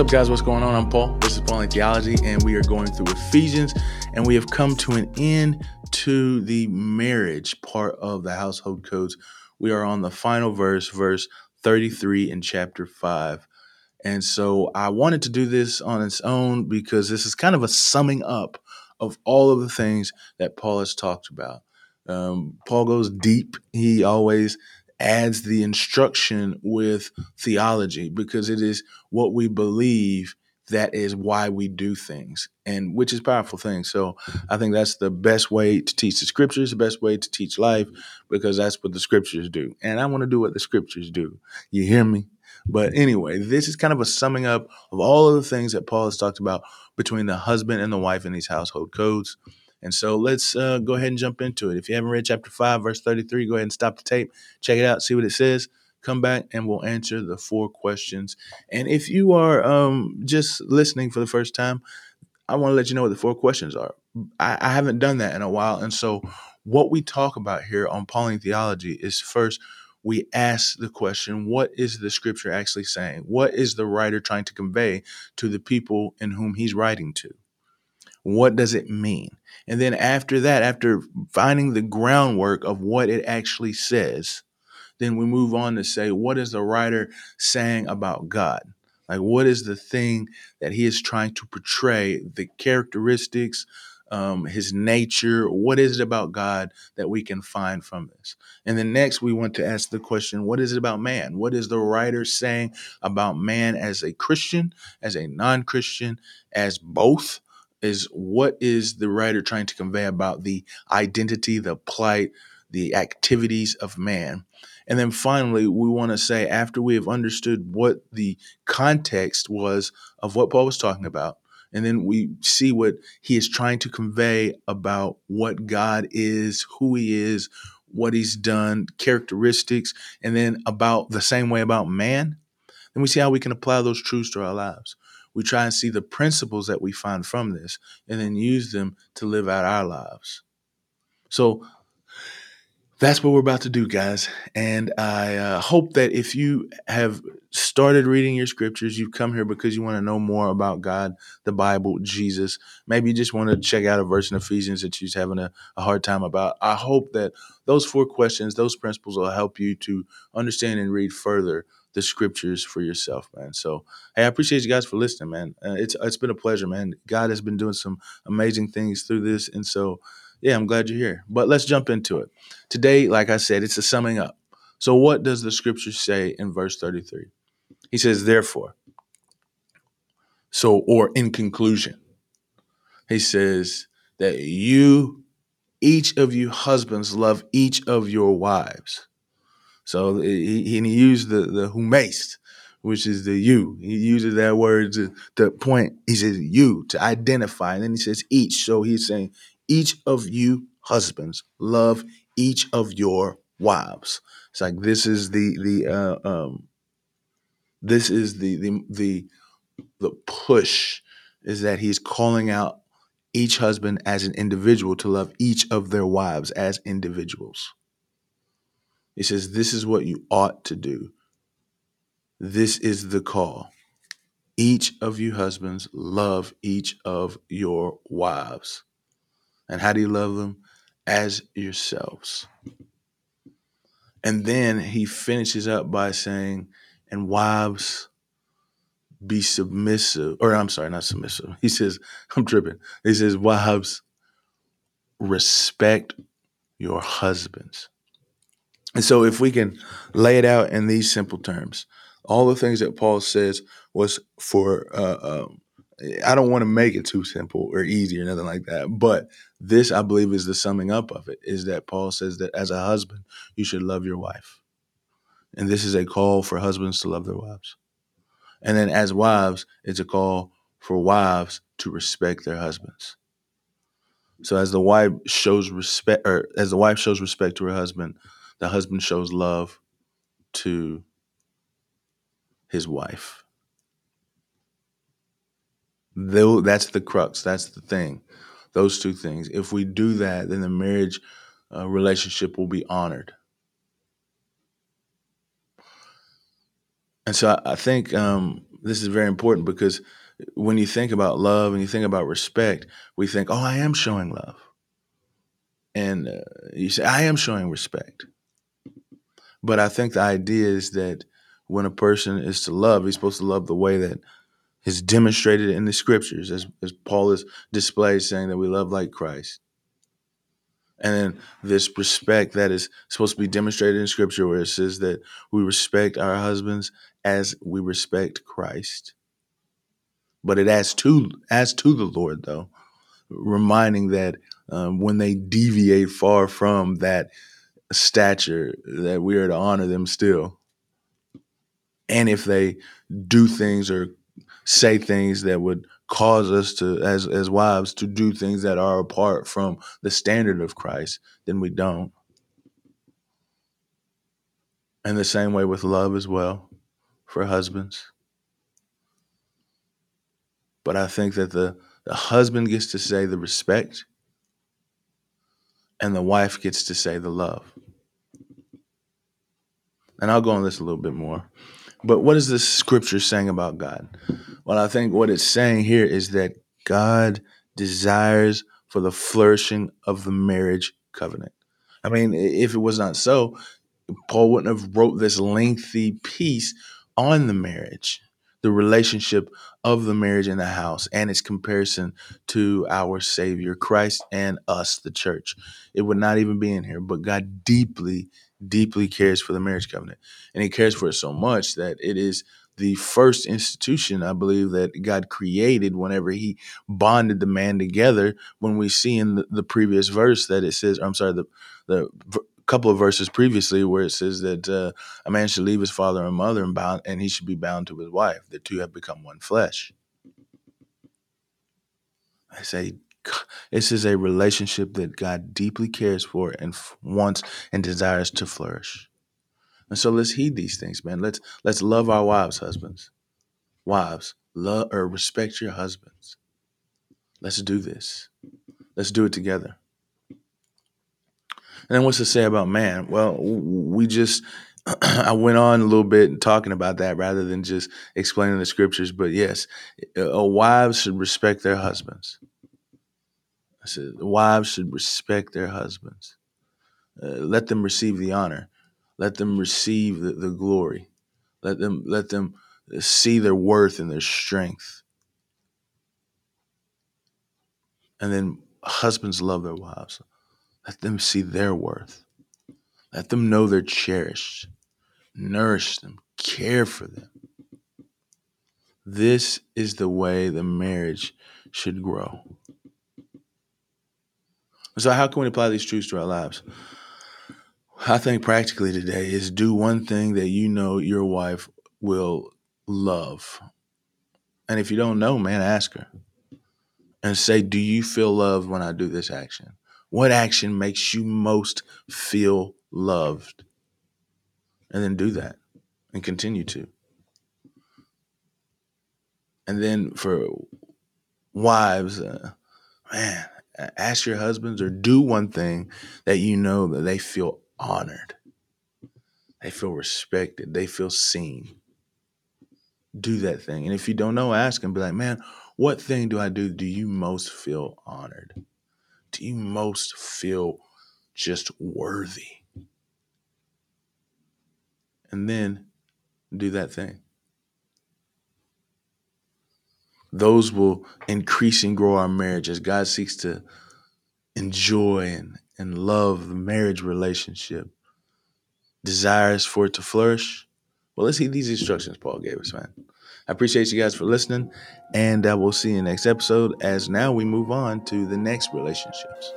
up, guys? What's going on? I'm Paul. This is Pauline Theology, and we are going through Ephesians, and we have come to an end to the marriage part of the household codes. We are on the final verse, verse 33 in chapter 5. And so I wanted to do this on its own because this is kind of a summing up of all of the things that Paul has talked about. Um, Paul goes deep. He always adds the instruction with theology because it is what we believe that is why we do things and which is powerful thing so i think that's the best way to teach the scriptures the best way to teach life because that's what the scriptures do. And i want to do what the scriptures do. You hear me? But anyway this is kind of a summing up of all of the things that paul has talked about between the husband and the wife in these household codes and so let's uh, go ahead and jump into it. If you haven't read chapter 5, verse 33, go ahead and stop the tape, check it out, see what it says. Come back and we'll answer the four questions. And if you are um, just listening for the first time, I want to let you know what the four questions are. I, I haven't done that in a while. And so, what we talk about here on Pauline Theology is first, we ask the question what is the scripture actually saying? What is the writer trying to convey to the people in whom he's writing to? What does it mean? And then after that, after finding the groundwork of what it actually says, then we move on to say, what is the writer saying about God? Like, what is the thing that he is trying to portray, the characteristics, um, his nature? What is it about God that we can find from this? And then next, we want to ask the question what is it about man? What is the writer saying about man as a Christian, as a non Christian, as both? Is what is the writer trying to convey about the identity, the plight, the activities of man. And then finally, we want to say, after we have understood what the context was of what Paul was talking about, and then we see what he is trying to convey about what God is, who he is, what he's done, characteristics, and then about the same way about man, then we see how we can apply those truths to our lives we try and see the principles that we find from this and then use them to live out our lives. So that's what we're about to do, guys. And I uh, hope that if you have started reading your scriptures, you've come here because you want to know more about God, the Bible, Jesus. Maybe you just want to check out a verse in Ephesians that you're having a, a hard time about. I hope that those four questions, those principles will help you to understand and read further the scriptures for yourself, man. So, hey, I appreciate you guys for listening, man. Uh, it's it's been a pleasure, man. God has been doing some amazing things through this, and so yeah, I'm glad you're here. But let's jump into it. Today, like I said, it's a summing up. So, what does the scripture say in verse 33? He says, therefore. So, or in conclusion, he says that you, each of you husbands, love each of your wives so he, he used the the humaist, which is the you. He uses that word to, to point. He says you to identify, and then he says each. So he's saying each of you husbands love each of your wives. It's like this is the the uh, um, this is the the the the push is that he's calling out each husband as an individual to love each of their wives as individuals. He says, This is what you ought to do. This is the call. Each of you husbands love each of your wives. And how do you love them? As yourselves. And then he finishes up by saying, And wives, be submissive. Or I'm sorry, not submissive. He says, I'm tripping. He says, Wives, respect your husbands and so, if we can lay it out in these simple terms, all the things that Paul says was for, uh, um, I don't want to make it too simple or easy or nothing like that, but this, I believe, is the summing up of it is that Paul says that as a husband, you should love your wife. And this is a call for husbands to love their wives. And then as wives, it's a call for wives to respect their husbands. So as the wife shows respect, or as the wife shows respect to her husband, the husband shows love to his wife. Though that's the crux, that's the thing. Those two things. If we do that, then the marriage uh, relationship will be honored. And so I, I think um, this is very important because when you think about love and you think about respect, we think, oh, I am showing love. And uh, you say, I am showing respect. But I think the idea is that when a person is to love, he's supposed to love the way that is demonstrated in the scriptures, as, as Paul is displayed saying that we love like Christ. And then this respect that is supposed to be demonstrated in scripture, where it says that we respect our husbands as we respect Christ. But it adds to adds to the Lord though, reminding that um, when they deviate far from that stature, that we are to honor them still. And if they do things or say things that would cause us to as as wives to do things that are apart from the standard of Christ, then we don't. And the same way with love as well for husbands. But I think that the, the husband gets to say the respect and the wife gets to say the love. And I'll go on this a little bit more. But what is this scripture saying about God? Well, I think what it's saying here is that God desires for the flourishing of the marriage covenant. I mean, if it was not so, Paul wouldn't have wrote this lengthy piece on the marriage, the relationship of the marriage in the house and its comparison to our Savior Christ and us, the church. It would not even be in here, but God deeply, deeply cares for the marriage covenant. And He cares for it so much that it is the first institution, I believe, that God created whenever He bonded the man together. When we see in the, the previous verse that it says, I'm sorry, the the couple of verses previously where it says that uh, a man should leave his father and mother and bound, and he should be bound to his wife. The two have become one flesh. I say this is a relationship that God deeply cares for and wants and desires to flourish. And so let's heed these things, man. Let's let's love our wives, husbands. Wives, love or respect your husbands. Let's do this. Let's do it together. And then what's to say about man? Well, we just I went on a little bit talking about that rather than just explaining the scriptures. But yes, uh, wives should respect their husbands. I said wives should respect their husbands. Uh, let them receive the honor. Let them receive the, the glory. Let them let them see their worth and their strength. And then husbands love their wives. Let them see their worth. Let them know they're cherished. Nourish them, care for them. This is the way the marriage should grow. So, how can we apply these truths to our lives? I think practically today is do one thing that you know your wife will love. And if you don't know, man, ask her and say, Do you feel loved when I do this action? What action makes you most feel loved? And then do that and continue to. And then for wives, uh, man, ask your husbands or do one thing that you know that they feel honored, they feel respected, they feel seen. Do that thing. And if you don't know, ask and be like, man, what thing do I do? Do you most feel honored? do you most feel just worthy? And then do that thing. Those will increase and grow our marriage as God seeks to enjoy and, and love the marriage relationship, desires for it to flourish. Well, let's heed these instructions Paul gave us, man. I appreciate you guys for listening, and I will see you next episode as now we move on to the next relationships.